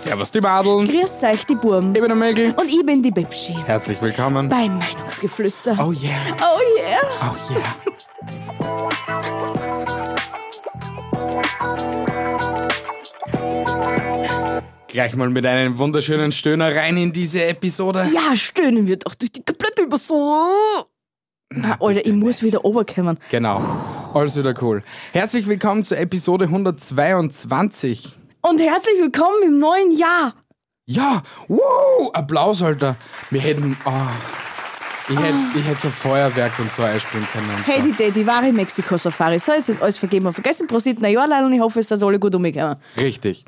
Servus die Madeln. Grüß euch, die Burm. Ich bin der Mägel. Und ich bin die Bibschi. Herzlich willkommen. Beim Meinungsgeflüster. Oh yeah. Oh yeah. Oh yeah. Gleich mal mit einem wunderschönen Stöhner rein in diese Episode. Ja, stöhnen wir doch durch die komplette Überso. Na, Alter, ich muss wieder oberkommen. Genau. Alles wieder cool. Herzlich willkommen zur Episode 122. Und herzlich willkommen im neuen Jahr. Ja, wow, Applaus, Alter. Wir hätten, oh, ich hätte ich hätt so Feuerwerk und so einspielen können. Hey, so. die Daddy, wahre Mexiko-Safari. So, jetzt ist alles vergeben und vergessen. Prosit, na ja, und ich hoffe, es ist alle gut umgekommen. Richtig.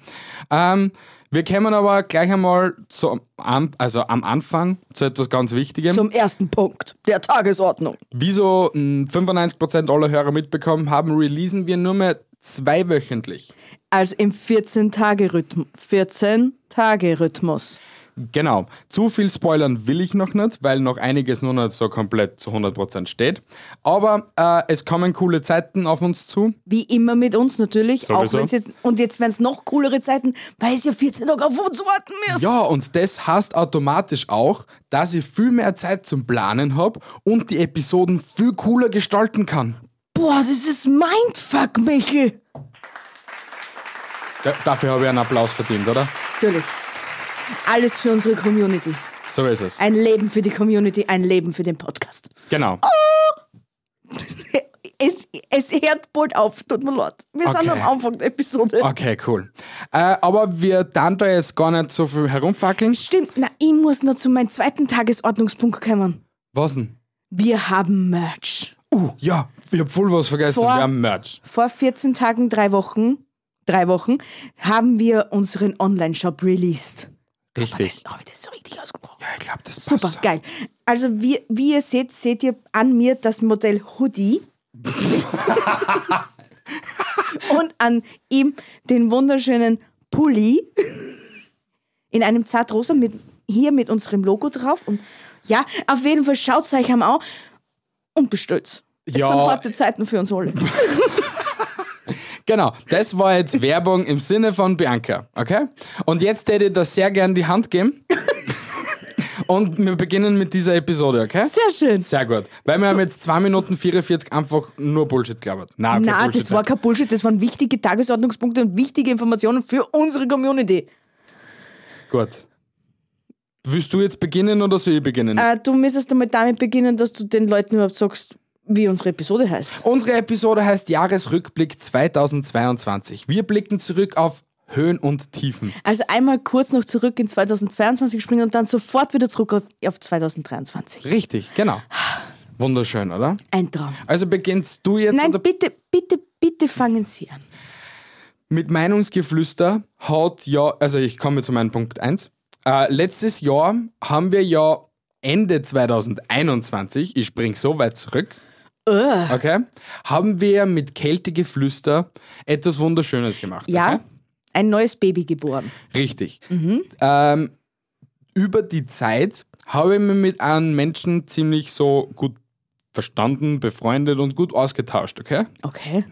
Ähm, wir kommen aber gleich einmal zu, am- also am Anfang zu etwas ganz Wichtigem. Zum ersten Punkt der Tagesordnung. Wieso mh, 95% aller Hörer mitbekommen haben, releasen wir nur mehr zweiwöchentlich. Also im 14-Tage-Rhythmus. 14-Tage-Rhythmus. Genau. Zu viel spoilern will ich noch nicht, weil noch einiges nur nicht so komplett zu 100% steht. Aber äh, es kommen coole Zeiten auf uns zu. Wie immer mit uns natürlich. Auch wenn's jetzt, und jetzt werden es noch coolere Zeiten, weil es ja 14 Tage auf uns warten müsst. Ja, und das heißt automatisch auch, dass ich viel mehr Zeit zum Planen habe und die Episoden viel cooler gestalten kann. Boah, das ist Mindfuck, Michel. Da, dafür habe ich einen Applaus verdient, oder? Natürlich. Alles für unsere Community. So ist es. Ein Leben für die Community, ein Leben für den Podcast. Genau. Es, es hört bald auf, tut mir leid. Wir sind Okay. am Anfang der Episode. Okay, cool. Äh, aber wir dann da jetzt gar nicht so viel herumfackeln. Stimmt, na, ich muss noch zu meinem zweiten Tagesordnungspunkt kommen. Was denn? Wir haben Merch. Uh, ja, ich hab voll was vergessen. Vor- Wir haben Merch. Vor 14 Tagen, drei Wochen, drei Wochen, haben wir unseren Online-Shop released. Richtig. Habe ich das so richtig ausgesprochen? Ja, ich glaube, das passt. Super, geil. Also wie, wie ihr seht, seht ihr an mir das Modell Hoodie. und an ihm den wunderschönen Pulli in einem zartrosa mit hier mit unserem Logo drauf. Und ja, auf jeden Fall schaut es euch am an und bestellt. Es Ja. sind harte Zeiten für uns alle. Genau, das war jetzt Werbung im Sinne von Bianca, okay? Und jetzt hätte ich das sehr gern die Hand geben. Und wir beginnen mit dieser Episode, okay? Sehr schön. Sehr gut. Weil wir haben jetzt 2 Minuten 44 einfach nur Bullshit gelabert. Nein, okay, Na, Bullshit das war kein Bullshit, das waren wichtige Tagesordnungspunkte und wichtige Informationen für unsere Community. Gut. Willst du jetzt beginnen oder soll ich beginnen? Äh, du müsstest einmal damit beginnen, dass du den Leuten überhaupt sagst, wie unsere Episode heißt. Unsere Episode heißt Jahresrückblick 2022. Wir blicken zurück auf Höhen und Tiefen. Also einmal kurz noch zurück in 2022 springen und dann sofort wieder zurück auf, auf 2023. Richtig, genau. Wunderschön, oder? Ein Traum. Also beginnst du jetzt Nein, bitte, bitte, bitte fangen Sie an. mit Meinungsgeflüster hat ja, also ich komme zu meinem Punkt 1. Äh, letztes Jahr haben wir ja Ende 2021, ich spring so weit zurück, okay, haben wir mit Kältegeflüster etwas Wunderschönes gemacht. Ja, Okay? ein neues Baby geboren. Richtig. Ähm, über die Zeit habe ich mich mit einem Menschen ziemlich so gut verstanden, befreundet und gut ausgetauscht, okay? Okay.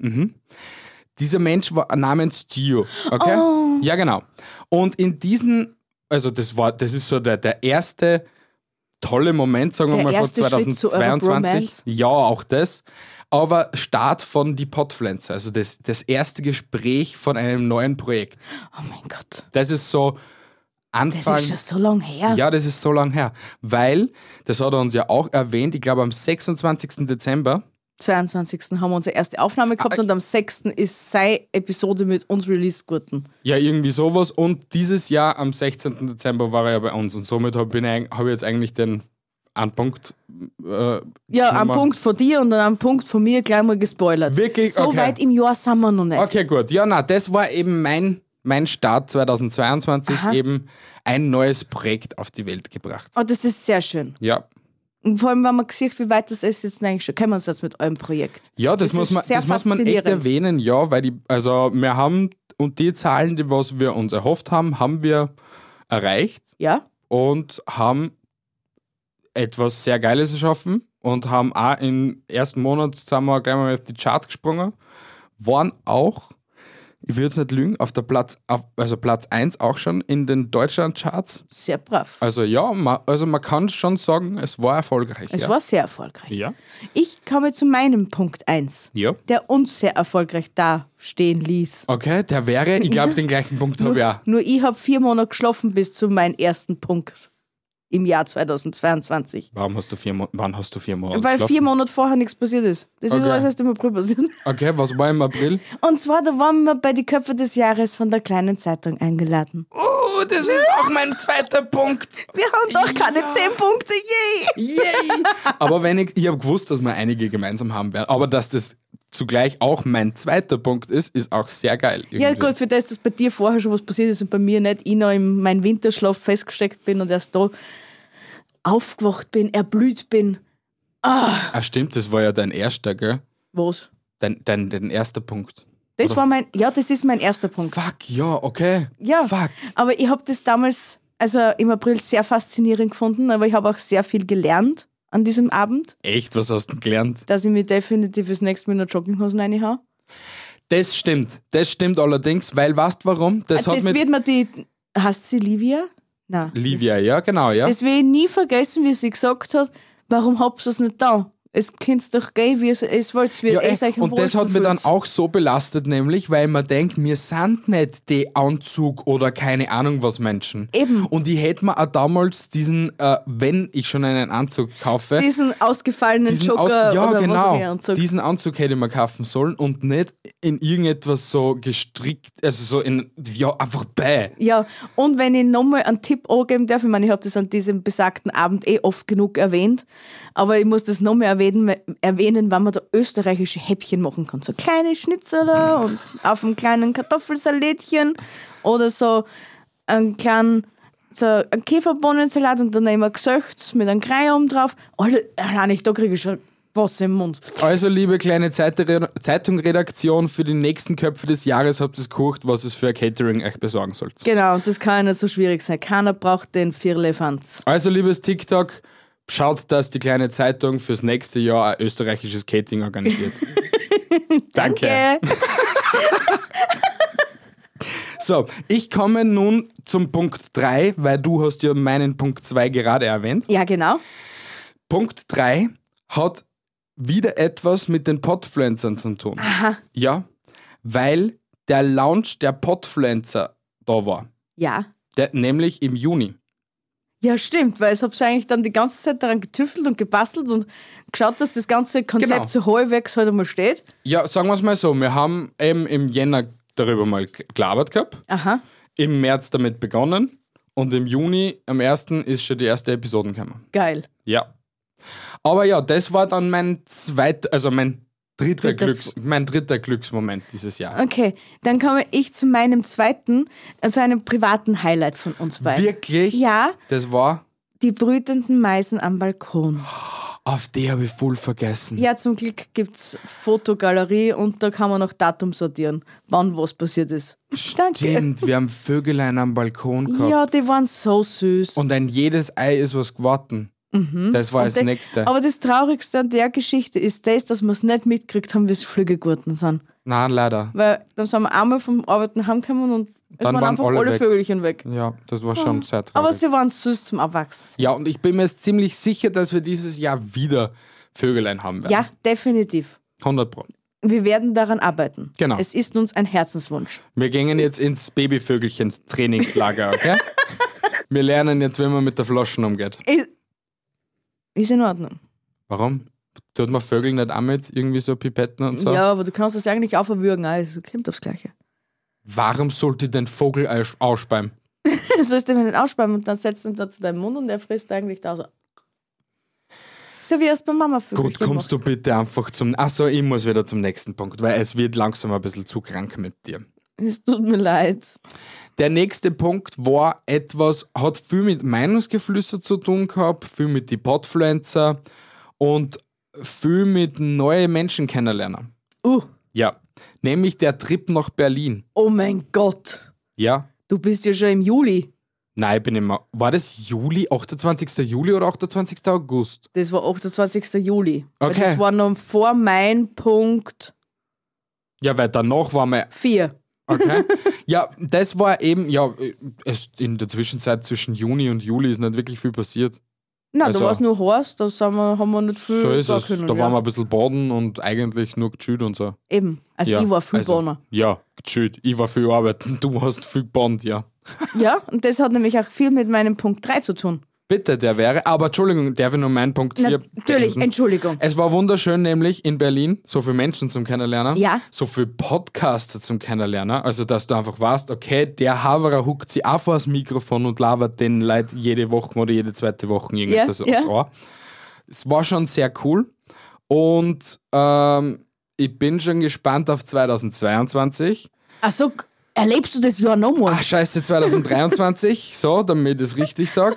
Dieser Mensch war namens Gio, okay? Ja, genau. Und in diesen, also das war, das ist so der, der erste tolle Moment, sagen wir mal, von erste Schritt zu eurer 2022. Bromance. Ja, auch das. Aber Start von die Podpflanze, also das, das erste Gespräch von einem neuen Projekt. Oh mein Gott. Das ist so Das Anfang. ist schon so lange her. Ja, das ist so lang her. Weil, das hat er uns ja auch erwähnt, ich glaube am 26. Dezember. 22. haben wir unsere erste Aufnahme gehabt Ah, und am 6. ist seine Episode mit uns released geworden. Ja, irgendwie sowas. Und dieses Jahr am 16. Dezember war er ja bei uns. Und somit habe ich, hab ich jetzt eigentlich den einen Punkt. Äh, Ja, am Punkt von dir und dann am Punkt von mir gleich mal gespoilert. Wirklich? So Okay. weit im Jahr sind wir noch nicht. Okay, gut. Ja, na, das war eben mein mein Start 2022 eben ein neues Projekt auf die Welt gebracht. Oh, das ist sehr schön. Ja. Vor allem, wenn man sieht, wie weit das ist jetzt eigentlich schon, kennen wir uns jetzt mit eurem Projekt. Ja, das, Das muss man, das muss man echt erwähnen, ja, weil die, also wir haben, und die Zahlen, die was wir uns erhofft haben, haben wir erreicht Ja? und haben etwas sehr Geiles erschaffen und haben auch im ersten Monat sind wir gleich mal auf die Charts gesprungen, waren auch, ich würde jetzt nicht lügen, auf der Platz, auf, also Platz 1 auch schon in den Deutschland-Charts. Sehr brav. Also ja, man, also man kann schon sagen, es war erfolgreich. Es ja. war sehr erfolgreich. ja. Ich komme zu meinem Punkt 1, Ja. der uns sehr erfolgreich dastehen ließ. Okay, der wäre, ich glaube, den gleichen Punkt habe ich auch. Nur ich habe vier Monate geschlafen bis zu meinem ersten Punkt im Jahr 2022. Warum hast du vier, Mo wann hast du vier Monate Weil vier Monate vorher nichts passiert ist. Das ist Okay. alles erst im April passiert. Okay, was war im April? Und zwar, da waren wir bei die Köpfe des Jahres von der kleinen Zeitung eingeladen. Oh, das ist auch mein zweiter Punkt. Wir haben doch keine Ja. zehn Punkte, yay! Yay! Aber wenn ich, ich habe gewusst, dass wir einige gemeinsam haben werden, aber dass das zugleich auch mein zweiter Punkt ist, ist auch sehr geil. Ja irgendwie. gut, für das, dass bei dir vorher schon was passiert ist und bei mir nicht, ich noch in meinem Winterschlaf festgesteckt bin und erst da aufgewacht bin, erblüht bin. Ah, stimmt, das war ja dein erster, gell? Was? Dein, dein, dein erster Punkt. Das Oder? war mein, ja, das ist mein erster Punkt. Fuck, ja, okay. Ja, Fuck. aber ich habe das damals, also im April sehr faszinierend gefunden, aber ich habe auch sehr viel gelernt an diesem Abend, Echt, was hast du gelernt? dass ich mir definitiv das nächste Mal noch Jogginghosen reinhau. Das stimmt. Das stimmt allerdings, weil weißt warum? Das, Das, hat mit wird mir die, heißt sie Livia? Nein. Livia, ja, genau, ja. Das will ich nie vergessen, wie sie gesagt hat, warum habt ihr es nicht da? Es könnt doch gehen, wie es, es wollt, wie Ja, es ey, euch am und das hat mich dann auch so belastet, nämlich, weil man denkt, wir sind nicht die Anzug oder keine Ahnung was Menschen. Eben. Und ich hätte mir auch damals diesen, äh, wenn ich schon einen Anzug kaufe, Diesen ausgefallenen diesen Joker Aus ja, oder was genau, immer Anzug. diesen Anzug hätte ich mir kaufen sollen und nicht in irgendetwas so gestrickt, also so in, ja, einfach bäh. Ja, und wenn ich nochmal einen Tipp angeben darf, ich meine, ich habe das an diesem besagten Abend eh oft genug erwähnt, aber ich muss das nochmal erwähnen, erwähnen, wann man da österreichische Häppchen machen kann. So kleine Schnitzeler und auf einem kleinen Kartoffelsalätchen oder so einen kleinen so einen Käferbohnensalat und dann immer gesöcht mit einem Krei oben drauf. Alter, allein ich, da kriege ich schon Wasser im Mund. Also, liebe kleine Zeitungredaktion, für die nächsten Köpfe des Jahres habt ihr es gekocht, was es für ein Catering euch besorgen sollt. Genau, das kann ja nicht so schwierig sein. Keiner braucht den Firlefanz. Also, liebes TikTok, schaut, dass die kleine Zeitung fürs nächste Jahr ein österreichisches Catering organisiert. Danke. Gell? So, ich komme nun zum Punkt 3, weil du hast ja meinen Punkt 2 gerade erwähnt. Ja, genau. Punkt 3 hat wieder etwas mit den Podfluencern zu tun. Aha. Ja, weil der Launch der Podfluencer da war. Ja. Der, nämlich im Juni. Ja, stimmt, weil ich habe eigentlich dann die ganze Zeit daran getüffelt und gebastelt und geschaut, dass das ganze Konzept Genau. so halbwegs halt einmal steht. Ja, sagen wir es mal so, wir haben eben im Jänner darüber mal gelabert gehabt, Aha. im März damit begonnen und im Juni, am 1. ist schon die erste Episode gekommen. Geil. Ja. Aber ja, das war dann mein zweiter, also mein dritter, Dritter Glücks, mein dritter Glücksmoment dieses Jahr. Okay, dann komme ich zu meinem zweiten, also einem privaten Highlight von uns beiden. Wirklich? Ja, Das war, die brütenden Meisen am Balkon. auf die habe ich voll vergessen. Ja, zum Glück gibt es Fotogalerie und da kann man noch Datum sortieren, wann was passiert ist. Danke. Stimmt, wir haben Vögelein am Balkon gehabt. Ja, die waren so süß. Und ein jedes Ei ist was geworden. Das war das De- nächste. Aber das Traurigste an der Geschichte ist das, dass wir es nicht mitgekriegt haben, wie es Flügelgurten sind. Nein, leider. Weil dann sind wir einmal vom Arbeiten heimgekommen und es Dann waren waren einfach alle alle, weg. Vögelchen weg. Ja, das war schon sehr traurig. Aber sie waren süß zum Abwachsen. ja, und ich bin mir jetzt ziemlich sicher, dass wir dieses Jahr wieder Vögelein haben werden. Ja, definitiv. 100 Pro. Wir werden daran arbeiten. Genau. Es ist uns ein Herzenswunsch. Wir gehen jetzt ins Babyvögelchen-Trainingslager, okay? wir lernen jetzt, wie man mit der Flaschen umgeht. Ist, ist in Ordnung. Warum? Tut man Vögel nicht auch mit irgendwie so Pipetten und so? Ja, aber du kannst das eigentlich auch verwürgen. Also kommt aufs Gleiche. Warum sollte ich den Vogel aus- ausspeien? Du sollst ihn nicht ausspannen und dann setzt ihn da zu deinem Mund und er frisst eigentlich da so. So wie es bei Mama Gut, kommst du bitte einfach zum. Achso, ich muss wieder zum nächsten Punkt, weil es wird langsam ein bisschen zu krank mit dir. Es tut mir leid. Der nächste Punkt war etwas, hat viel mit Meinungsgeflüster zu tun gehabt, viel mit die Podfluencer und viel mit neue Menschen kennenlernen. Uh, Ja, nämlich der Trip nach Berlin. oh mein Gott. Ja, Du bist ja schon im Juli. nein, ich bin immer. War das Juli, 28. Juli oder 28. August? Das war 28. Juli. Weil Okay. Das war noch vor mein Punkt Ja, weil danach waren wir 4. Okay. ja, das war eben, ja, es, in der Zwischenzeit zwischen Juni und Juli ist nicht wirklich viel passiert. Nein, Also- da war es nur heiß, da wir, haben wir nicht viel so ist da es. können. da ja. waren wir ein bisschen baden und eigentlich nur gechillt und so. Eben. Also ja, ich war viel also, Bonner. Ja, gechillt. Ich war viel arbeiten. Du hast viel gebannt, ja. Ja, und das hat nämlich auch viel mit meinem Punkt 3 zu tun. Bitte, der wäre. Aber Entschuldigung, darf ich nur meinen Punkt 4 Natürlich, Entschuldigung. Es war wunderschön, nämlich in Berlin, so viele Menschen zum Kennenlernen, Ja. so viele Podcaster zum Kennenlernen. Also, dass du einfach weißt, okay, der Haverer huckt sich auch vor das Mikrofon und labert den Leuten jede Woche oder jede zweite Woche irgendetwas Ja, aufs ja. Ohr. Es war schon sehr cool. Und ähm, ich bin schon gespannt auf 2022. Achso, erlebst du das Jahr nochmal? Ach, scheiße, 2023, so, damit ich es richtig sage.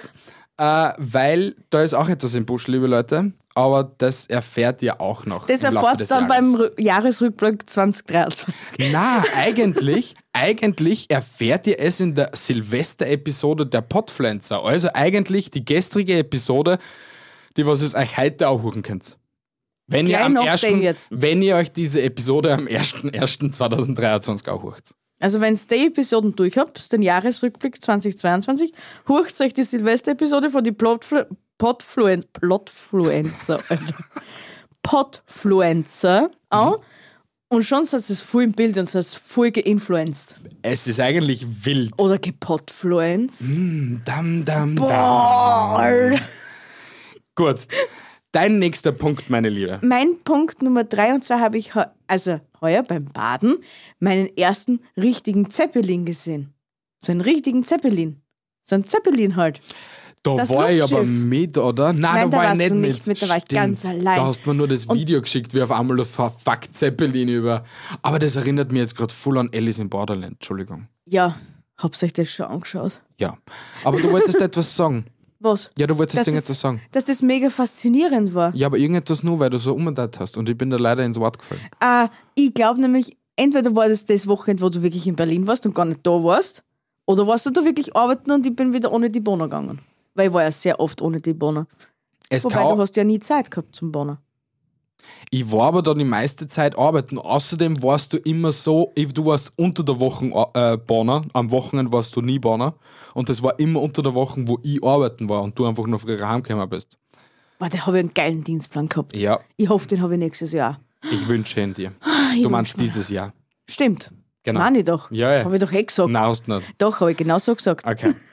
Äh, weil da ist auch etwas im Busch, liebe Leute. Aber das erfährt ihr auch noch. Das erfahrt des dann Jahres. beim Rü- Jahresrückblick 2023. Na, eigentlich, eigentlich erfährt ihr es in der Silvester-Episode der Podpflanzer. Also eigentlich die gestrige Episode, die was ihr euch heute auch hören könnt. Wenn ihr, am ersten, wenn ihr euch diese Episode am 1.1.2023 auch hört. Also wenn ihr die Episoden durch habt, den Jahresrückblick 2022, hurcht euch die Silvester-Episode von die Plotflu Podfluen Plotfluencer. Podfluencer an und schon seid ihr voll im Bild und seid voll geinfluenced. Es ist eigentlich wild. Oder gepodfluenced. Dam, dam, dam. Boah. Gut. Dein nächster Punkt, meine Liebe. Mein Punkt Nummer drei und zwar habe ich also heuer beim Baden meinen ersten richtigen Zeppelin gesehen. So einen richtigen Zeppelin. So ein Zeppelin halt. Da Das war ich aber Luftschiff. mit, oder? Nein, Nein, da da war ich nicht du mit. nicht mit, da war ich ganz allein. Da hast du mir nur das Video geschickt, wie auf einmal das verfuckt Zeppelin über. Aber das erinnert mich jetzt gerade voll an Alice in Borderland. Entschuldigung. Ja, hab's euch das schon angeschaut. Ja. Aber du wolltest etwas sagen. Was? Ja, du wolltest Dass irgendetwas das, sagen. dass das mega faszinierend war. Ja, aber irgendetwas nur, weil du so umgedreht hast. Und ich bin da leider ins Wort gefallen. Äh, ich glaube nämlich, entweder war das das Wochenende, wo du wirklich in Berlin warst und gar nicht da warst, oder warst du da wirklich arbeiten und ich bin wieder ohne die Bonner gegangen. Weil ich war ja sehr oft ohne die Bonner. Es Wobei du hast ja nie Zeit gehabt zum Bonner. Ich war aber da die meiste Zeit arbeiten. Außerdem warst du immer so, du warst unter der Woche äh, Bonner, am Wochenende warst du nie Bonner. Und das war immer unter der Woche, wo ich arbeiten war und du einfach noch früher heimgekommen bist. Boah, da habe ich einen geilen Dienstplan gehabt. Ja, Ich hoffe, den habe ich nächstes Jahr. ich wünsche ihn dir. Ah, Ich Du meinst mir. dieses Jahr. Stimmt. Genau. Meine ich doch. Ja, ja. Habe ich doch eh gesagt. Nein, hast du nicht. Doch, habe ich genau so gesagt. Okay.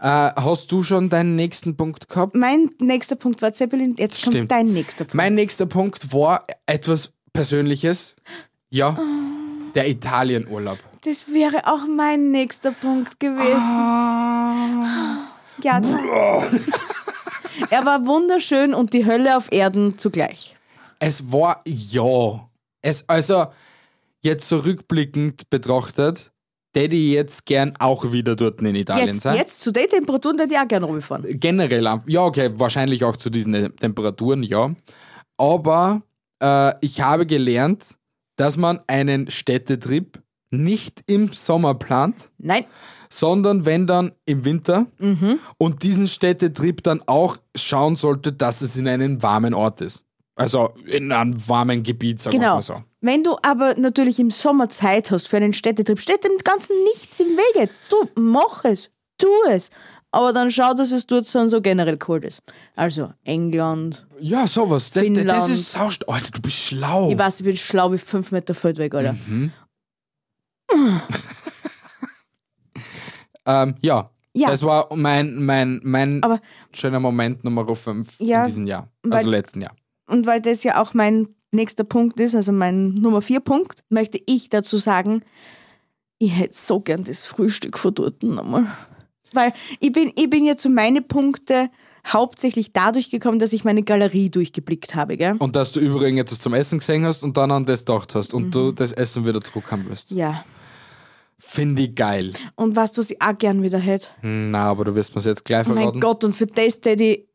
äh, hast du schon deinen nächsten Punkt gehabt? Mein nächster Punkt war Zeppelin, jetzt kommt Stimmt. dein nächster Punkt. Mein nächster Punkt war etwas Persönliches. Ja, Ah. der Italienurlaub. Das wäre auch mein nächster Punkt gewesen. Ah. Ja. er war wunderschön und die Hölle auf Erden zugleich. Es war ja. Es, also, jetzt so rückblickend betrachtet, hätte ich jetzt gern auch wieder dort in Italien Jetzt, sein. jetzt zu den Temperaturen hätte ich auch gerne rumfahren. Generell, ja, okay, wahrscheinlich auch zu diesen Temperaturen, ja. Aber äh, ich habe gelernt, dass man einen Städtetrip nicht im Sommer plant, Nein, sondern wenn dann im Winter und diesen Städtetrip dann auch schauen sollte, dass es in einem warmen Ort ist. Also in einem warmen Gebiet, sagen wir genau. mal so. Wenn du aber natürlich im Sommer Zeit hast für einen Städtetrip, steht dem Ganzen nichts im Wege. Du mach es, tu es. Aber dann schau, dass es dort so, so generell cool ist. Also England. Ja, sowas. Das, das, das Finnland. ist saust. Alter, du bist schlau. Ich weiß, ich bin schlau wie fünf Meter Feldweg, Alter. Ähm, ja. Ja. Das war mein, mein, mein Aber- schöner Moment Nummer 5 Ja, in diesem Jahr. Also letzten Jahr. Und weil das ja auch mein nächster Punkt ist, also mein Nummer vier Punkt, möchte ich dazu sagen, ich hätte so gern das Frühstück von dort nochmal. Weil ich bin, ich bin ja zu meine Punkte hauptsächlich dadurch gekommen, dass ich meine Galerie durchgeblickt habe, gell? Und dass du übrigens etwas zum Essen gesehen hast und dann an das gedacht hast und Mhm. du das Essen wieder zurückhaben willst. Ja. Finde ich geil. Und weißt du, was ich auch gern wieder hätte? Hm, Na, aber du wirst mir jetzt gleich Oh mein verraten. Gott, und für das hätte ich,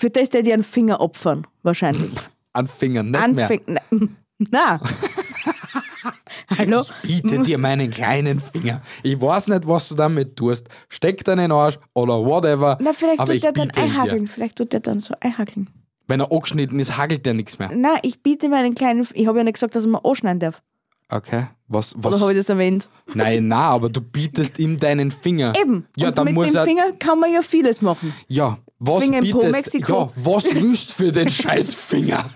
für das hätte ich einen Finger opfern, wahrscheinlich. An Fingern, nicht mehr. Anfäng. Na. Hallo? Biete dir meinen kleinen Finger. Ich weiß nicht, was du damit tust. Steck deinen Arsch oder whatever. Na, vielleicht aber tut ich der dann einhakeln. Vielleicht tut der dann so einhakeln. Wenn er angeschnitten ist, hagelt der nichts mehr. Na, ich biete meinen kleinen. Ich habe ja nicht gesagt, dass man anschneiden darf. Okay. Was? Oder was? habe ich das erwähnt? Nein, na, aber du bietest ihm deinen Finger. Eben. Ja, und dann mit muss dem er. Finger kann man ja vieles machen. Ja, was Finger im Po, bietest Mexiko. Ja, was du für den scheiß Finger?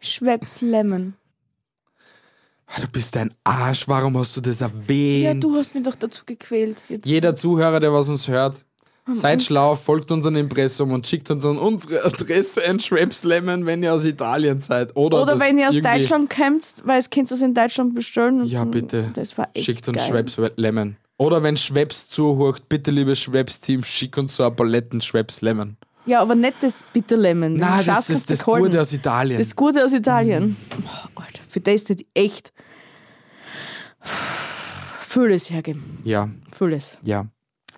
Schweppes Lemon. Ah, Du bist ein Arsch, warum hast du das erwähnt? Ja, du hast mich doch dazu gequält. Jetzt. Jeder Zuhörer, der was uns hört, seid schlau, folgt unserem Impressum und schickt uns an unsere Adresse ein Schweppes Lemon, wenn ihr aus Italien seid. Oder, Oder wenn ihr aus Deutschland kommt, weil es könnt ihr es in Deutschland bestellen. Ja, bitte. Das war echt Schickt uns geil. Schweppes Lemon. Oder wenn Schweppes zuhört, bitte liebes Schweppes-Team, schick uns so ein Paletten Schweppes Lemon. Ja, aber nicht das Bitter Lemon. Nein, das ist das. Gute aus Italien. Das Gute aus Italien. Oh, Alter, für das hätte ich echt vieles hergeben. ja, Vieles. ja.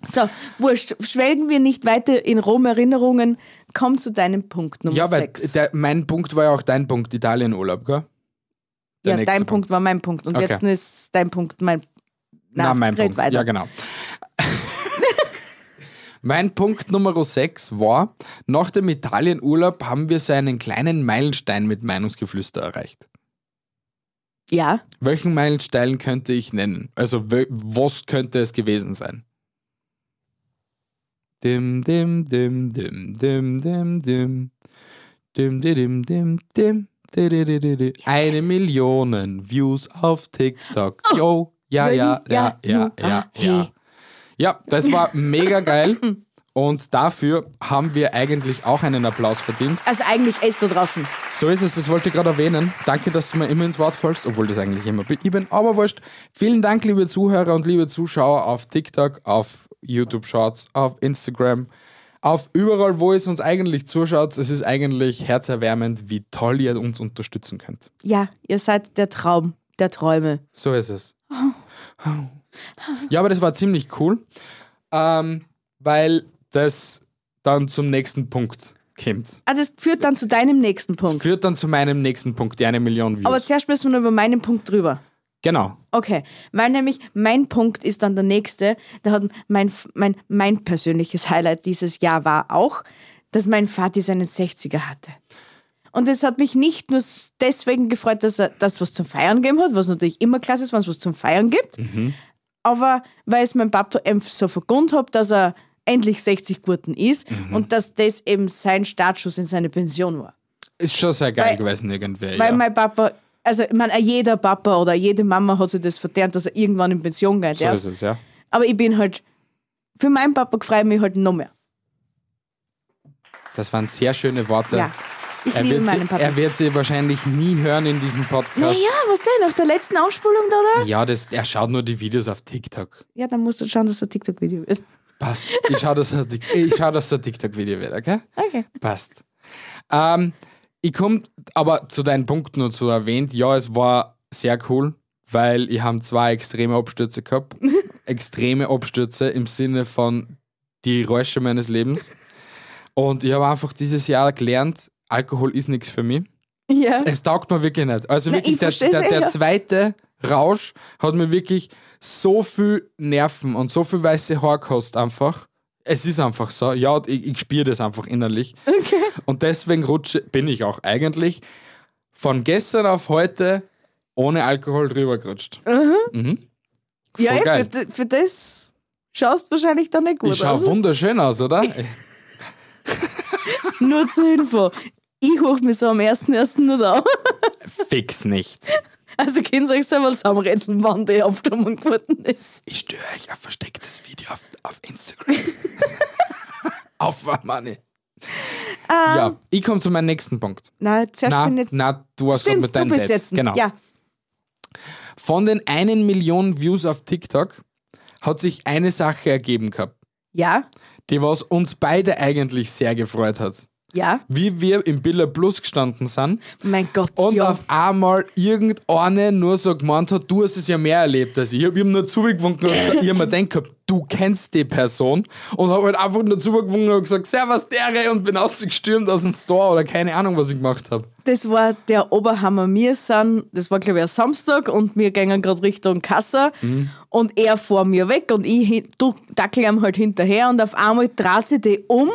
So, wurscht. Schwelgen wir nicht weiter in Rom-Erinnerungen. Komm zu deinem Punkt Nummer Ja, weil 6. der, mein Punkt war ja auch dein Punkt, Italienurlaub, gell? Der Ja, dein Punkt war mein Punkt. Und Okay. jetzt ist dein Punkt mein. Na, mein red Punkt. Weiter. Ja, genau. mein Punkt Nummer 6 war, nach dem Italienurlaub haben wir so einen kleinen Meilenstein mit Meinungsgeflüster erreicht. ja, Welchen Meilenstein könnte ich nennen? Also, was könnte es gewesen sein? Dim, dim, dim, dim, dim, dim, dim. Dim, di, dim, dim, dim. di, di, di, di, di. Eine Million Views auf TikTok. Yo, ja, ja, ja, ja, ja, ja. Ja, das war mega geil. Und dafür haben wir eigentlich auch einen Applaus verdient. also eigentlich ist da draußen. So ist es, das wollte ich gerade erwähnen. Danke, dass du mir immer ins Wort folgst, obwohl das eigentlich immer ich bin, aber wurscht. Vielen Dank, liebe Zuhörer und liebe Zuschauer auf TikTok, auf YouTube Shorts, auf Instagram, auf überall, wo es uns eigentlich zuschaut. Es ist eigentlich herzerwärmend, wie toll ihr uns unterstützen könnt. Ja, ihr seid der Traum der Träume. So ist es. Ja, aber das war ziemlich cool, ähm, weil das dann zum nächsten Punkt kommt. Ah, das führt dann zu deinem nächsten Das Punkt. führt dann zu meinem nächsten Punkt, die eine Million Views. Aber zuerst müssen wir noch über meinen Punkt drüber. genau. Okay, weil nämlich mein Punkt ist dann der nächste. Da hat mein, mein, mein persönliches Highlight dieses Jahr war auch, dass mein Vati seinen 60er hatte. Und es hat mich nicht nur deswegen gefreut, dass er das was zum Feiern gegeben hat, was natürlich immer klasse ist, wenn es was zum Feiern gibt, aber weil es mein Papa eben so vergund hat, dass er endlich 60 Gurten ist und dass das eben sein Startschuss in seine Pension war. Ist schon sehr geil Weil- gewesen, irgendwie. Weil ja. mein Papa, also ich meine, jeder Papa oder jede Mama hat sich das verdient, dass er irgendwann in Pension geht. so ja. ist es, ja. Aber ich bin halt, für meinen Papa freue ich mich halt noch mehr. Das waren sehr schöne Worte. Ja, ich Er liebe wird, meinen sie, Papa. er wird sie wahrscheinlich nie hören in diesem Podcast. naja, was denn, nach der letzten Ausspulung da, da? Ja, das, er schaut nur die Videos auf TikTok. Ja, dann musst du schauen, dass es ein TikTok-Video wird. Passt. Ich schaue, dass ich schau, dass ein TikTok-Video wird, okay? Okay. Passt. Ähm, ich komme aber zu deinen Punkten und so erwähnt, ja, es war sehr cool, weil ich habe zwei extreme Abstürze gehabt. extreme Abstürze im Sinne von die Räusche meines Lebens. Und ich habe einfach dieses Jahr gelernt, Alkohol ist nichts für mich. Ja. Es taugt mir wirklich nicht. Also Na, wirklich, ich der, der, eh, der ja. zweite Rausch hat mir wirklich so viel Nerven und so viel weiße Haare gekostet einfach. Es ist einfach so. Ja, ich, ich spüre das einfach innerlich. Okay. Und deswegen rutsche, bin ich auch eigentlich von gestern auf heute ohne Alkohol drüber gerutscht. Mhm. Ja, ey, geil. für, für das schaust du wahrscheinlich dann nicht gut Ich schaue aus. wunderschön aus, oder? Nur zur Info. Ich hoch mich so am 1.1. nicht auf. Fix nicht. Also könnt ihr euch selber zusammenrätseln, wann der Aufgenommen geworden ist. Ich störe euch ein verstecktes Video auf, auf Instagram. auf Money. ja, ich komme zu meinem nächsten Punkt. Na, zuerst Na, bin jetzt. na, du gerade Stimmt, mit du deinen bist Dates. jetzt. Genau. Ja. Von den einen Million Views auf TikTok hat sich eine Sache ergeben gehabt, Ja. die was uns beide eigentlich sehr gefreut hat. Ja. wie wir im Billa Plus gestanden sind Mein Gott, und ja. auf einmal irgendeine nur so gemeint hat, du hast es ja mehr erlebt als ich. Ich habe ihm nur zugewunken und gesagt, ich habe mir gedacht, du kennst die Person und habe halt einfach nur zugewunken und gesagt, servus dere und bin ausgestürmt aus dem Store oder keine Ahnung, was ich gemacht habe. Das war der Oberhammer. Wir sind, das war glaube ich ein Samstag und wir gingen gerade Richtung Kassa und er vor mir weg und ich dackel ihm halt hinterher und auf einmal dreht sie die um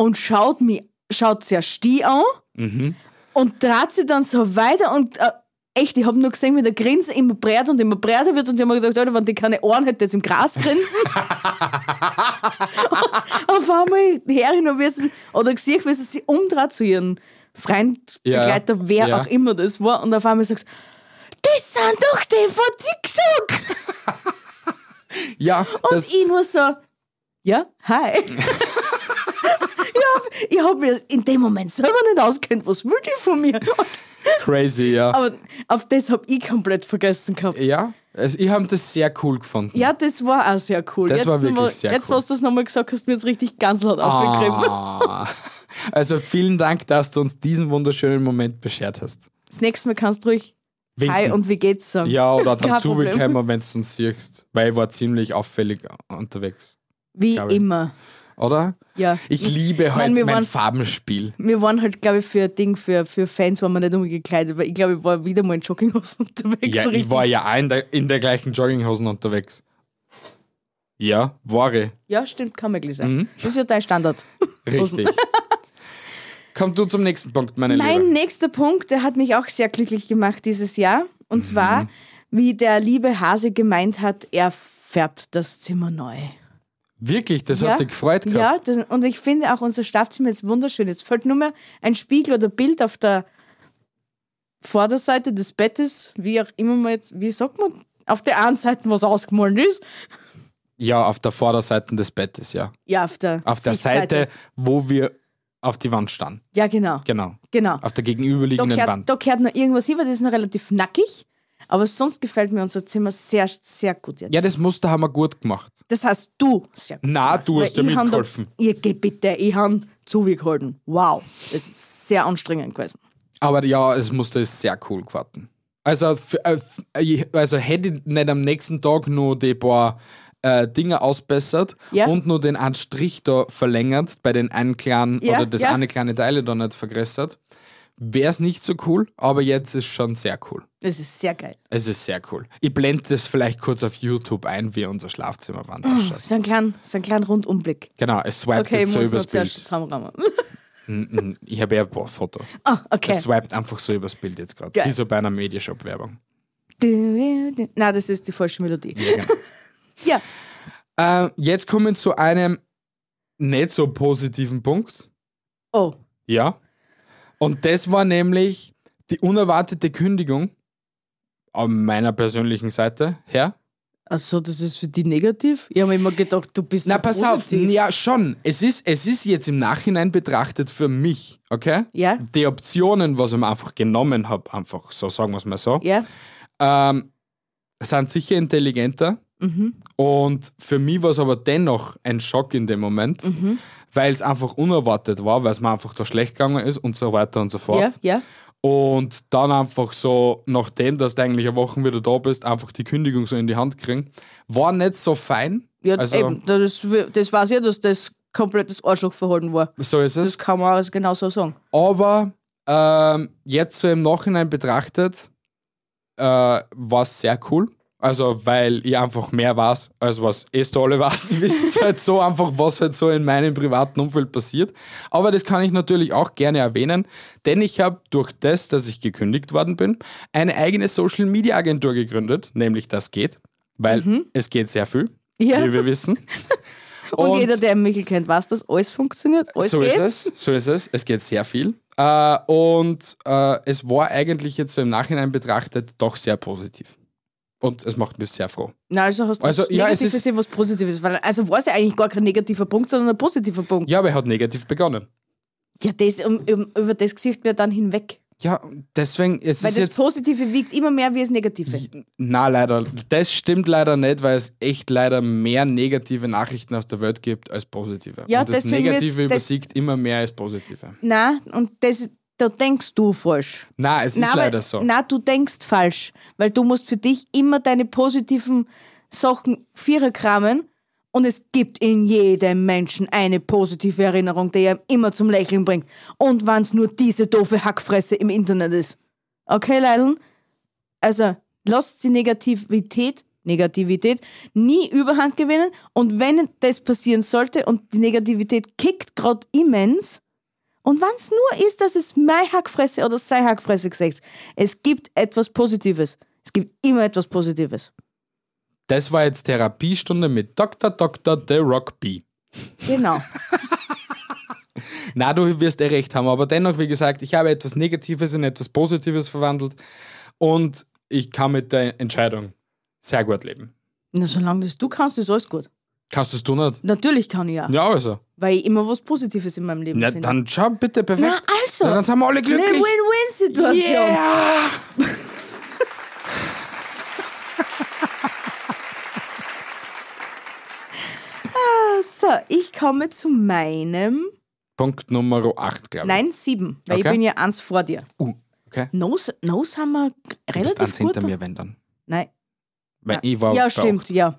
und schaut mich, schaut zuerst die an und dreht sie dann so weiter und äh, echt, ich habe nur gesehen, wie der Grinsen immer breiter und immer breiter wird und ich habe mir gedacht, Alter, wenn die keine Ohren hätte, jetzt im Gras grinsen. auf einmal her ich noch, wie sie, oder gesehen, wie sie sich umdreht zu ihren Freund, Ja, Begleiter, wer ja. auch immer das war und auf einmal sagst das sind doch die von TikTok! Ja, Und das, ich nur so, ja, hi. ich habe mir in dem Moment selber nicht auskennt, was will die von mir? crazy, ja. Aber auf das habe ich komplett vergessen gehabt. ja, also ich habe das sehr cool gefunden. Ja, das war auch sehr cool. Das jetzt war wirklich nochmal- sehr Jetzt, cool. was du das nochmal gesagt hast, mir jetzt richtig ganz laut aufgegriffen. Ah. Also vielen Dank, dass du uns diesen wunderschönen Moment beschert hast. Das nächste Mal kannst du ruhig Winken. Hi und wie geht's sagen. Ja, oder Problem. zugekommen, wenn du uns siehst. Weil ich war ziemlich auffällig unterwegs. Wie immer. Oder? Ja. Ich liebe wir mein waren- Farbenspiel. Wir waren halt, glaube ich, für ein Ding, für, für Fans waren wir nicht umgekleidet, weil ich glaube, ich war wieder mal in Jogginghosen unterwegs. Ja, ich war ja auch in der, in der gleichen Jogginghosen unterwegs. Ja, war ich. ja, stimmt, kann möglich sein. Mhm. Das ist ja dein Standard. Richtig. Komm du zum nächsten Punkt, meine Mein Liebe. nächster Punkt, der hat mich auch sehr glücklich gemacht dieses Jahr. Und Mhm. zwar, wie der liebe Hase gemeint hat, er färbt das Zimmer neu. Wirklich, das ja, hat dich gefreut gehabt. Ja, das, und ich finde auch unser Schlafzimmer ist wunderschön. Jetzt fällt nur mehr ein Spiegel oder Bild auf der Vorderseite des Bettes, wie auch immer man jetzt, wie sagt man, auf der einen Seite, was ausgemalt ist. Ja, auf der Vorderseite des Bettes, ja. Ja, auf der Auf der. Seite, wo wir auf die Wand standen. Ja, genau. Genau. genau. Auf der Da gegenüberliegenden gehört, Wand. da gehört noch irgendwas hin, weil das ist noch relativ nackig. Aber sonst gefällt mir unser Zimmer sehr, sehr gut jetzt. Ja, das Muster haben wir gut gemacht. Das heißt, du sehr gut. Na, du Weil hast ja mitgeholfen. Da, ihr geht bitte, ich habe zugehalten. Wow, das ist sehr anstrengend gewesen. Aber ja, das Muster ist sehr cool geworden. Also, äh, äh, also hätte ich nicht am nächsten Tag nur die paar äh, Dinge ausbessert Ja. und nur den einen Strich da verlängert, bei den einen kleinen Ja, oder das ja. eine kleine Teile da nicht vergrößert, wäre es nicht so cool, aber jetzt ist schon sehr cool. Das ist sehr geil. Es ist sehr cool. Ich blende das vielleicht kurz auf YouTube ein, wie unser Schlafzimmerwand ausschaut. So ein kleiner so ein kleiner Rundumblick. Genau, es swiped Okay, jetzt so übers Bild. zusammenrahmen. Mm, Ich habe ja ein Foto. Ah, okay. Es swiped einfach so übers Bild jetzt gerade. Wie so bei einer Mediashop-Werbung. Nein, das ist die falsche Melodie. Ja, genau. Ja, Äh, jetzt kommen wir zu einem nicht so positiven Punkt. oh. Ja. Und das war nämlich die unerwartete Kündigung an meiner persönlichen Seite her. Also, das ist für die negativ? Ich habe immer gedacht, du bist Na, so pass auf. positiv. Ja, schon. Es ist, es ist jetzt im Nachhinein betrachtet für mich, okay? Ja. Die Optionen, was ich mir einfach genommen habe, einfach so, sagen wir es mal so, Ja, ähm, sind sicher intelligenter. Mhm. Und für mich war es aber dennoch ein Schock in dem Moment, Mhm. weil es einfach unerwartet war, weil es mir einfach da schlecht gegangen ist und so weiter und so fort. ja, ja. Und dann einfach so, nachdem, dass du eigentlich eine Woche wieder da bist, einfach die Kündigung so in die Hand kriegen, war nicht so fein. Ja, also, eben. Das, das weiß ich, dass das komplettes Arschlochverhalten war. So ist Das es. kann man auch genau so sagen. Aber ähm, jetzt so im Nachhinein betrachtet, äh, war es sehr cool. Also, weil ich einfach mehr weiß, als was eh alle weiß. Ihr wisst halt so einfach, was halt so in meinem privaten Umfeld passiert. Aber das kann ich natürlich auch gerne erwähnen, denn ich habe durch das, dass ich gekündigt worden bin, eine eigene Social Media Agentur gegründet, nämlich das geht, weil es geht sehr viel, Ja. wie wir wissen. Und, jeder, der Michel kennt, weiß, dass alles funktioniert. Alles so geht. ist es, so ist es. Es geht sehr viel. Äh, und äh, es war eigentlich jetzt so im Nachhinein betrachtet doch sehr positiv. Und es macht mich sehr froh. Na, also hast du Also, was ja, es ist- gesehen, was Positives. Weil, also war es ja eigentlich gar kein negativer Punkt, sondern ein positiver Punkt. Ja, aber er hat negativ begonnen. Ja, das, um, um, über das Gesicht wir dann hinweg. Ja, deswegen, es Weil ist das jetzt. Positive wiegt immer mehr wie das Negative. Na, leider. Das stimmt leider nicht, weil es echt leider mehr negative Nachrichten auf der Welt gibt als positive. Ja, und das Negative das- übersiegt immer mehr als positive. Na, und das, da denkst du falsch. Na, es ist Na, leider weil, so. Na, du denkst falsch, weil du musst für dich immer deine positiven Sachen vierer kramen und es gibt in jedem Menschen eine positive Erinnerung, die ihm immer zum Lächeln bringt. Und wenn es nur diese doofe Hackfresse im Internet ist. Okay, Leideln? Also, lasst die Negativität, Negativität nie überhand gewinnen und wenn das passieren sollte und die Negativität kickt gerade immens, und wenn es nur ist, dass es meine Hackfresse oder sei Hackfresse gesagt es gibt etwas Positives. Es gibt immer etwas Positives. Das war jetzt Therapiestunde mit Dr. Dr. The Rock B. Genau. Na, du wirst eh recht haben, aber dennoch, wie gesagt, ich habe etwas Negatives in etwas Positives verwandelt und ich kann mit der Entscheidung sehr gut leben. Na, solange das du kannst, ist alles gut. Kannst du es tun nicht? Natürlich kann ich ja. Ja, also. Weil ich immer was Positives in meinem Leben Na, finde. dann schau bitte, perfekt. Na, also. Na, dann sind wir alle Eine glücklich. Win-Win-Situation. Yeah! So, ich komme zu meinem. Punkt Nummer 8, glaube ich. Nein, sieben. Weil Okay. ich bin ja eins vor dir. Uh, okay. Nose, Nose haben wir Du bist relativ eins gut. hinter mir, wenn dann. Nein. Weil ich war ja, stimmt, ja.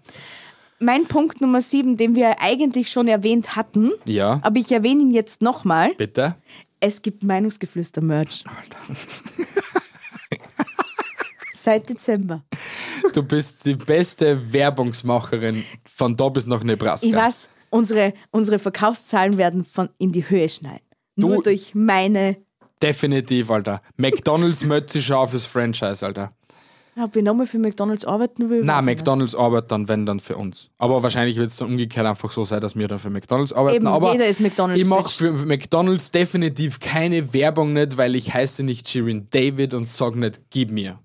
Mein Punkt Nummer sieben, den wir eigentlich schon erwähnt hatten, Ja, aber ich erwähne ihn jetzt nochmal. bitte. Es gibt Meinungsgeflüster-Merch. Seit Dezember. Du bist die beste Werbungsmacherin von da bis nach Nebraska. Ich weiß, unsere, unsere Verkaufszahlen werden von in die Höhe schneiden. Nur Du- durch meine. Definitiv, Alter. McDonalds schon fürs Franchise, Alter. Ob ich nochmal für McDonalds arbeiten will? Nicht. McDonalds arbeitet dann, wenn dann für uns. Aber wahrscheinlich wird es dann umgekehrt einfach so sein, dass wir dann für McDonalds arbeiten. Eben, Aber jeder ist McDonald's Ich mache für McDonalds definitiv keine Werbung nicht, weil ich heiße nicht Shirin David und sag nicht, gib mir.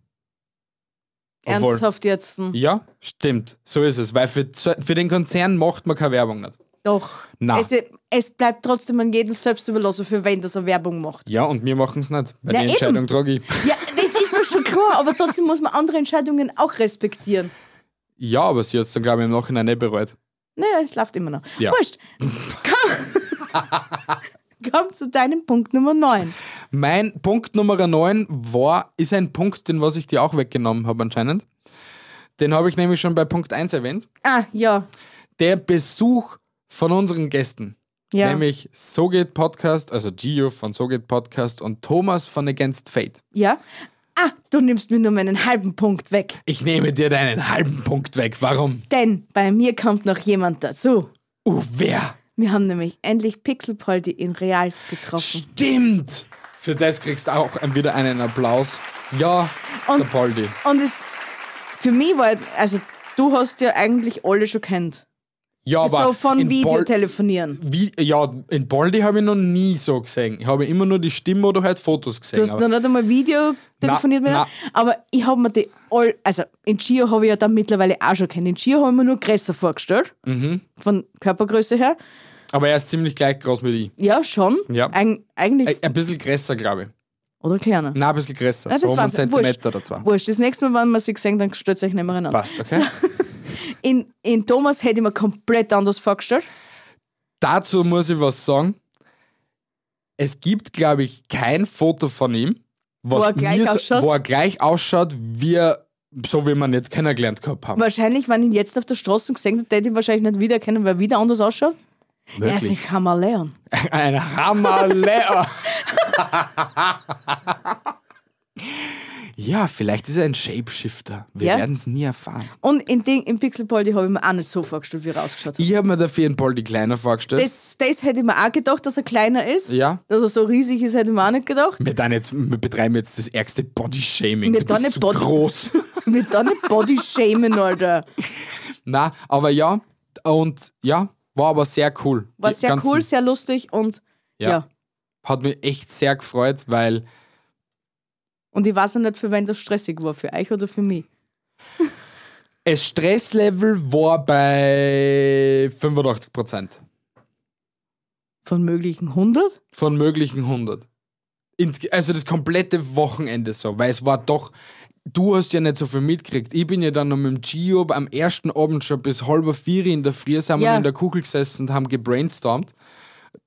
Obwohl- Ernsthaft jetzt? Ja, stimmt. So ist es. Weil für, für den Konzern macht man keine Werbung nicht. Doch. Na. Es, es bleibt trotzdem an jedem selbst überlassen, für wen das er Werbung macht. Ja, und wir machen es nicht. Weil Na, die eben. Entscheidung trage ich. Ja, ist schon klar, aber trotzdem muss man andere Entscheidungen auch respektieren. Ja, aber sie hat es dann, glaube ich, im Nachhinein nicht bereut. Naja, es läuft immer noch. Ja. Wurscht. Komm. Komm zu deinem Punkt Nummer 9. Mein Punkt Nummer 9 war, ist ein Punkt, den was ich dir auch weggenommen habe anscheinend. Den habe ich nämlich schon bei Punkt 1 erwähnt. Ah, ja. Der Besuch von unseren Gästen. Ja. Nämlich So geht Podcast, also Gio von So geht Podcast und Thomas von Against Fate. Ja. Ah, du nimmst mir nur meinen halben Punkt weg. Ich nehme dir deinen halben Punkt weg. Warum? Denn bei mir kommt noch jemand dazu. Uh, wer? Wir haben nämlich endlich Pixelpoldi in Real getroffen. Stimmt! Für das kriegst du auch wieder einen Applaus. Ja, Und- der Poldi. Und es für mich war, also du hast ja eigentlich alle schon kennt. Ja, aber so von in Pol- Videotelefonieren. Wie, ja, in Poldi habe ich noch nie so gesehen. Ich habe immer nur die Stimme oder halt Fotos gesehen. Du hast noch nicht einmal Video telefoniert mit na. Aber ich habe mir die all, also in Gio habe ich ja dann mittlerweile auch schon kennt. In Gio habe ich mir nur größer vorgestellt. Mhm. Von Körpergröße her. aber er ist ziemlich gleich groß wie ich. Ja, schon. Ja. Eig eigentlich. Ein, bisschen größer, glaube ich. oder kleiner. Nein, ein bisschen größer. Ja, so um einen. Zentimeter oder zwei. Wurscht. Das nächste Mal, wenn wir sie gesehen, dann stellt euch nicht mehr an. Passt, okay? In, in Thomas hätte ich mir komplett anders vorgestellt. Dazu muss ich was sagen. Es gibt, glaube ich, kein Foto von ihm, was Wo er gleich mir ausschaut? wo er gleich ausschaut, wie er, so wie man jetzt kennengelernt gehabt haben. Wahrscheinlich, wenn ich ihn jetzt auf der Straße gesehen hätte, hätte ich ihn wahrscheinlich nicht wiedererkennen, weil er wieder anders ausschaut. Er ist ein Wirklich. Chameleon. Ein Hammerleer. ja, vielleicht ist er ein Shapeshifter. Wir Ja. werden es nie erfahren. Und in, Ding, in Pixelpoldi habe ich mir auch nicht so vorgestellt, wie er ausgeschaut hat. Ich habe mir dafür einen Poldi kleiner vorgestellt. Das, das hätte ich mir auch gedacht, dass er kleiner ist. ja. Dass er so riesig ist, hätte ich mir auch nicht gedacht. Wir, dann jetzt, wir betreiben jetzt das ärgste Body-Shaming. Du bist zu Body- groß. Mit da nicht Body shamen, Alter. Na, aber ja, und ja, war aber sehr cool. War sehr cool, sehr lustig und Ja. ja. Hat mich echt sehr gefreut, weil Und ich weiß ja nicht, für wen das stressig war, für euch oder für mich. das Stresslevel war bei 85% Von möglichen 100? von möglichen 100. Ins, also das komplette Wochenende so, weil es war doch, du hast ja nicht so viel mitgekriegt. Ich bin ja dann noch mit dem Gio am ersten Abend schon bis halb vier in der Früh sind wir Ja. in der Kugel gesessen und haben gebrainstormt.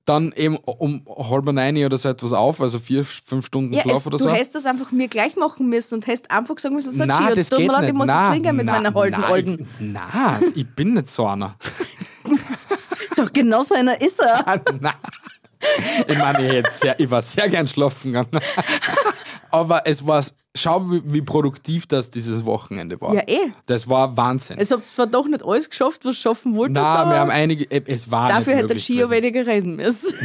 Dann eben um halb neun oder so etwas auf, also vier, fünf Stunden Ja, Schlaf es, oder du so. hättest das einfach mir gleich machen müssen und hättest einfach sagen müssen, so, Nein, das geht nicht. ich muss Nein, jetzt singen mit nein, meiner holden nein, Olden. Nein, ich bin nicht so einer. Doch genau so einer ist er. Nein. Ich meine, ich, sehr, ich war sehr gern schlafen gegangen. Aber es war, schau, wie, wie produktiv das dieses Wochenende war. Ja, eh. Das war Wahnsinn. Es habt zwar doch nicht alles geschafft, was schaffen wolltet, Nein, wir haben einige, äh, es war dafür hätte Gio gewesen. weniger reden müssen.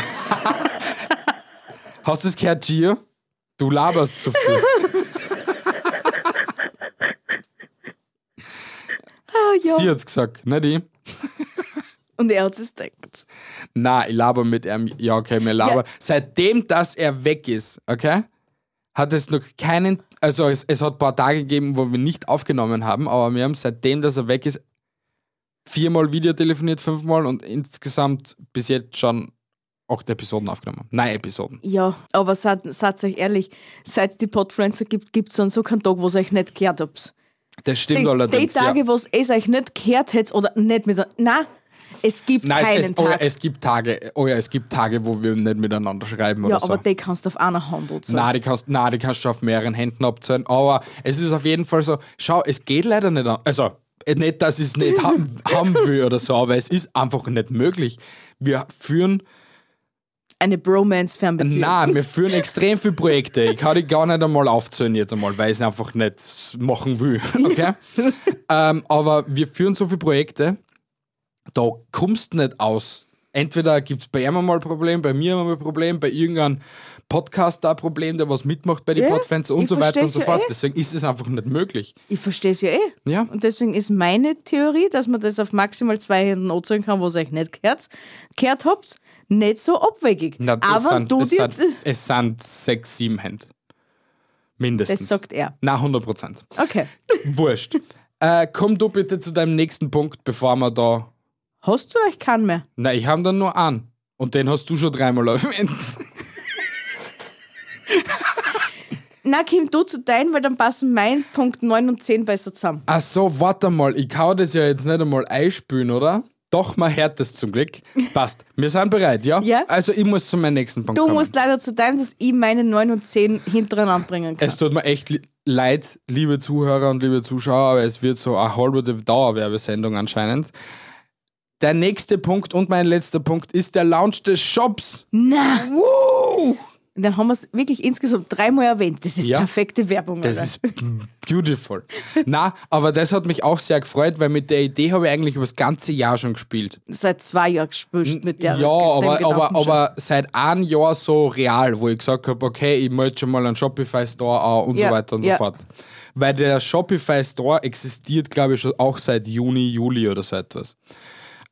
Hast du das gehört, Gio? Du laberst zu viel. Ah, ja. Sie hat's gesagt, nicht ich. Und er hat es gedacht. Nein, ich laber mit ihm. Ja, okay, wir labern. Ja. Seitdem, dass er weg ist, okay, hat es noch keinen, also es, es hat ein paar Tage gegeben, wo wir nicht aufgenommen haben, aber wir haben seitdem, dass er weg ist, viermal Videotelefoniert, fünfmal und insgesamt bis jetzt schon acht Episoden aufgenommen. Nein, Episoden. Ja, aber seid, seid euch ehrlich, seit es die Podfluencer gibt, gibt es dann so keinen Tag, wo ihr euch nicht gehört habt. Das stimmt Die, die allerdings. Tage, ja. wo es euch nicht gehört hättet oder nicht mit. Nein, es gibt Nein, keinen es, es, oh ja, Tag. es gibt Tage, oh ja, es gibt Tage, wo wir nicht miteinander schreiben ja, oder so. aber die kannst du auf einer Hand so. Nein, die kannst, nein, die kannst du auf mehreren Händen abzählen. Aber es ist auf jeden Fall so, schau, es geht leider nicht an. Also, äh, nicht, dass ich es nicht haben, haben will oder so, aber es ist einfach nicht möglich. Wir führen, Eine Bromance-Fernbeziehung. nein, wir führen extrem viele Projekte. Ich kann die gar nicht einmal aufzählen jetzt einmal, weil ich es einfach nicht machen will. Okay? ähm, aber wir führen so viele Projekte, da kommst du nicht aus. Entweder gibt es bei ihm einmal ein Problem, bei mir einmal ein Problem, bei irgendeinem Podcaster ein Problem, der was mitmacht bei den Ja, Podfans und so weiter und so ja fort. eh. Deswegen ist es einfach nicht möglich. Ich verstehe es ja eh. Ja. Und deswegen ist meine Theorie, dass man das auf maximal zwei Händen anzählen kann, wo es euch nicht gehört, gehört habt, nicht so abwegig. Na, Aber es, sind, du es, dir. sind, es sind sechs, sieben Hände. Mindestens. Das sagt er. Na, 100 Prozent. Okay. Wurscht. äh, komm du bitte zu deinem nächsten Punkt, bevor wir da. Hast du euch keinen mehr? Na, ich habe dann nur einen. Und den hast du schon dreimal erwähnt. Na, komm du zu deinen, weil dann passen mein Punkt 9 und 10 besser zusammen. Ach so, warte mal. Ich kann das ja jetzt nicht einmal einspülen, oder? Doch, man hört das zum Glück. Passt. Wir sind bereit, ja? Ja. Also, ich muss zu meinem nächsten Punkt Du kommen. musst leider zu deinem, dass ich meine 9 und 10 hintereinander bringen kann. Es tut mir echt li- leid, liebe Zuhörer und liebe Zuschauer, aber es wird so eine halbe Dauerwerbesendung anscheinend. Der nächste Punkt und mein letzter Punkt ist der Launch des Shops. Na! Woo! Und dann haben wir es wirklich insgesamt dreimal erwähnt. Das ist Ja. perfekte Werbung. Das Alter. ist beautiful. Na, aber das hat mich auch sehr gefreut, weil mit der Idee habe ich eigentlich über das ganze Jahr schon gespielt. Seit zwei Jahren gespielt mit der. ja, aber, aber, aber seit einem Jahr so real, wo ich gesagt habe, okay, ich melde schon mal einen Shopify Store an und Ja, so weiter und ja. so fort. Weil der Shopify Store existiert, glaube ich, schon auch seit Juni, Juli oder so etwas.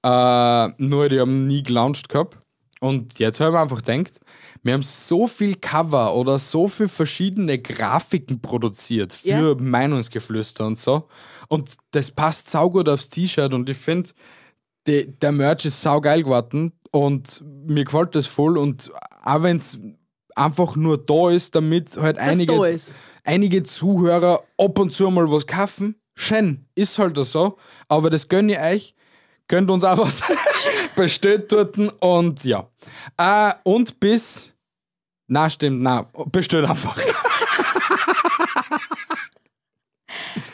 Äh, nur die haben nie gelauncht gehabt. Und jetzt habe ich mir einfach gedacht, wir haben so viel Cover oder so viel verschiedene Grafiken produziert für Ja. Meinungsgeflüster und so. Und das passt saugut aufs T-Shirt und ich finde, der Merch ist saugeil geworden und mir gefällt das voll und auch wenn es einfach nur da ist, damit halt einige, da ist. einige Zuhörer ab und zu mal was kaufen, schön, ist halt so, aber das gönne ich euch, gönnt uns auch was, bestellt dort und ja. Äh, und bis, na stimmt, na, bestellt einfach.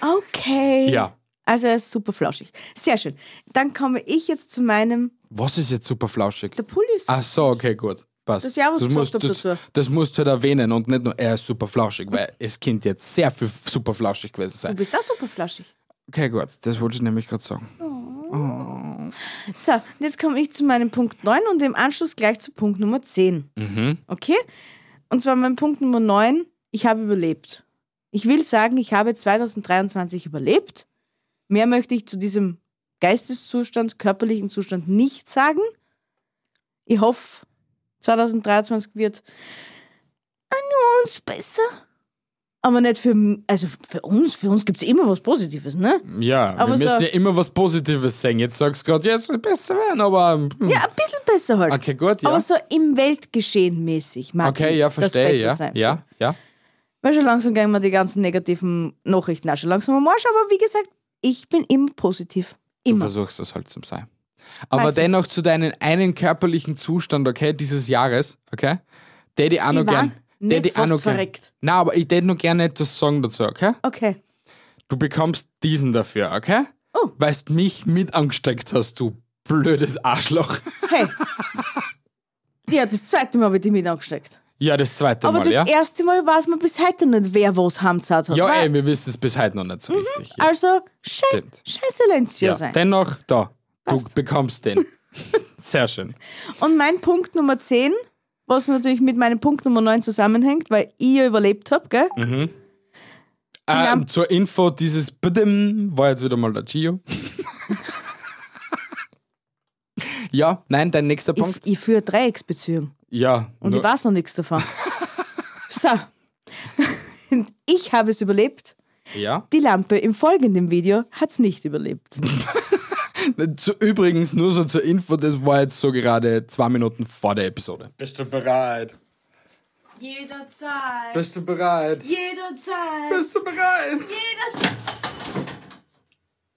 Okay. Ja. Also er ist super flauschig. Sehr schön. Dann komme ich jetzt zu meinem. Was ist jetzt super flauschig? Der Pulli ist. Ach so, okay, gut. Passt. Das ja, was das, musst, das, dazu. das musst du halt erwähnen und nicht nur er ist super flauschig, weil es könnte jetzt sehr viel super flauschig gewesen Du sein. bist auch super flauschig. Okay, gut, das wollte ich nämlich gerade sagen. So, und jetzt komme ich zu meinem Punkt 9 und im Anschluss gleich zu Punkt Nummer 10. Mhm. Okay? Und zwar mein Punkt Nummer 9, ich habe überlebt. Ich will sagen, ich habe 2023 überlebt. Mehr möchte ich zu diesem Geisteszustand, körperlichen Zustand nicht sagen. Ich hoffe, 2023 wird an uns besser. Aber nicht für, also für uns. Für uns gibt es immer was Positives, ne? Ja, Aber wir so- müssen ja immer was Positives sagen. Jetzt sagst du gerade, ja, es soll besser werden, aber. hm. Ja, ein bisschen besser halt. Okay, gut, ja. Aber so im Weltgeschehen mäßig. Mag Okay, ja, verstehe, ja. sein Ja, ja. Weil schon langsam gehen wir die ganzen negativen Nachrichten auch schon langsam am Arsch. Aber wie gesagt, ich bin immer positiv. Du Immer. versuchst das halt zum sein. Aber Meistens. dennoch zu deinem einen körperlichen Zustand, okay, dieses Jahres, okay? Der die auch noch gern. Nicht die fast verreckt. Nein, aber ich hätte noch gerne etwas sagen dazu, okay? Okay. Du bekommst diesen dafür, okay? Oh. Weil du mich mit angesteckt hast, du blödes Arschloch. Hey. ja, das zweite Mal habe ich die mit angesteckt. Ja, das zweite Aber Mal, das ja? erste Mal weiß man bis heute nicht, wer was heimzahlt hat. Ja, Weil- ey, wir wissen es bis heute noch nicht so richtig. Ja. Also, schei Stimmt. Scheißelenzio Ja. sein. Dennoch, da, du Passt. bekommst den. Sehr schön. Und mein Punkt Nummer 10, was natürlich mit meinem Punkt Nummer 9 zusammenhängt, weil ich ja überlebt habe, gell? Ähm, haben- zur Info, dieses Bdim war jetzt wieder mal der Gio. ja, nein, dein nächster Punkt. Ich, ich führe Dreiecksbeziehung Ja, und ich weiß noch nichts davon. so. Ich habe es überlebt. ja. Die Lampe im folgenden Video hat es nicht überlebt. Zu, übrigens, nur so zur Info, das war jetzt so gerade zwei Minuten vor der Episode. Bist du bereit? Jederzeit. Bist du bereit? Jederzeit. Bist du bereit?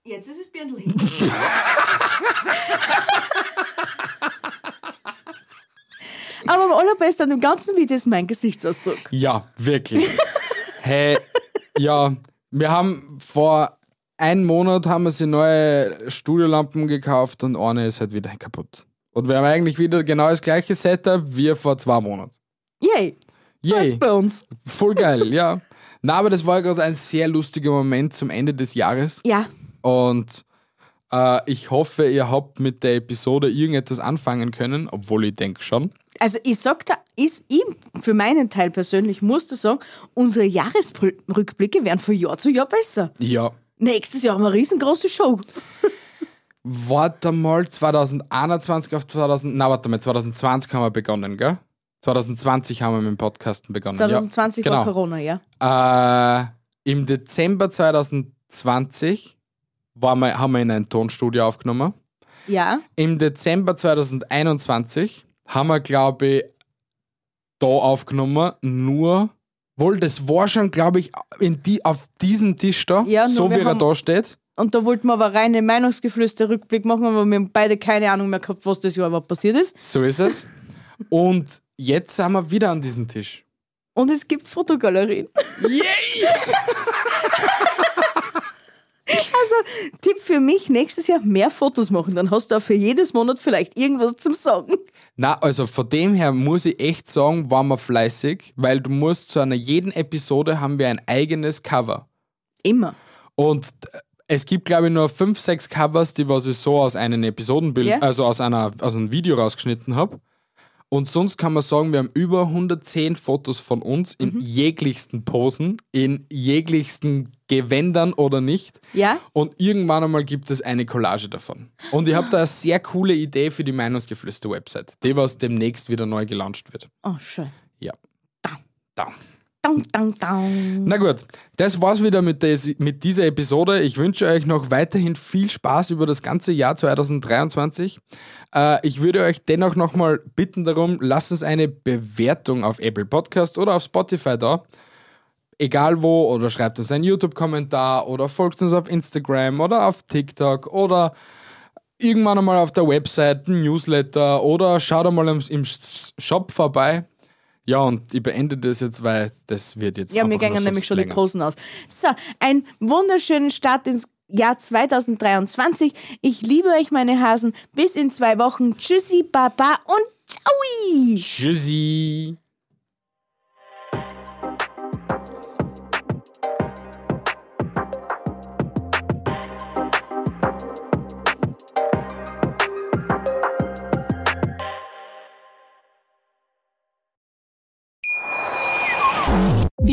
Jetzt ist es Birndl hin. Aber am allerbesten an dem ganzen Video ist mein Gesichtsausdruck. Ja, wirklich. hey, ja, wir haben vor einem Monat haben wir sie neue Studiolampen gekauft und eine ist halt wieder kaputt. Und wir haben eigentlich wieder genau das gleiche Setup wie vor zwei Monaten. Yay. Yay, bei uns. voll geil, ja. Na, aber das war gerade ein sehr lustiger Moment zum Ende des Jahres. Ja. Und äh, ich hoffe, ihr habt mit der Episode irgendetwas anfangen können, obwohl ich denke schon. Also ich sag da, ist ihm für meinen Teil persönlich musste sagen, unsere Jahresrückblicke werden von Jahr zu Jahr besser. Ja, Nächstes Jahr haben wir eine riesengroße Show. Warte mal, 2021 auf 2000, na warte mal, 2020 haben wir begonnen, gell? 2020 haben wir mit dem Podcasten begonnen. 2020 ja, war genau. Corona, ja. Äh, Im Dezember 2020 waren wir, haben wir in ein Tonstudio aufgenommen. Ja. Im Dezember 2021 haben wir, glaube ich, da aufgenommen, nur, wohl, das war schon, glaube ich, in die, auf diesem Tisch da, Ja, so wie er da steht. Und da wollten wir aber reine Meinungsgeflüster-Rückblick machen, aber wir haben beide keine Ahnung mehr gehabt, was das Jahr überhaupt passiert ist. So ist es. Und jetzt sind wir wieder an diesem Tisch. Und es gibt Fotogalerien. Yay! Also, Tipp für mich, nächstes Jahr mehr Fotos machen. Dann hast du auch für jedes Monat vielleicht irgendwas zum Sagen. Na, also von dem her muss ich echt sagen, waren wir fleißig, weil du musst zu einer jeden Episode haben wir ein eigenes Cover. Immer. Und äh, es gibt, glaube ich, nur fünf, sechs Covers, die was ich so aus einem Episodenbild, Ja. also aus, einer, aus einem Video rausgeschnitten habe. Und sonst kann man sagen, wir haben über 110 Fotos von uns in jeglichsten Posen, in jeglichsten Gewändern oder nicht. Ja? Und irgendwann einmal gibt es eine Collage davon. Und ich habe da eine sehr coole Idee für die Meinungsgeflüster-Website, die was demnächst wieder neu gelauncht wird. Oh, schön. Ja. Da. Da. Dang, dang, dang. Na gut, das war's wieder mit, des, mit dieser Episode. Ich wünsche euch noch weiterhin viel Spaß über das ganze Jahr 2023. Äh, ich würde euch dennoch nochmal bitten darum, lasst uns eine Bewertung auf Apple Podcast oder auf Spotify da. Egal wo, oder schreibt uns einen YouTube-Kommentar oder folgt uns auf Instagram oder auf TikTok oder irgendwann einmal auf der Website, Newsletter oder schaut einmal im Shop vorbei. Ja, und ich beende das jetzt, weil das wird jetzt Ja, mir gingen nämlich schon die länger. Posen aus. So, einen wunderschönen Start ins Jahr 2023. Ich liebe euch, meine Hasen. Bis in zwei Wochen. Tschüssi, Baba und Ciao. Tschüssi.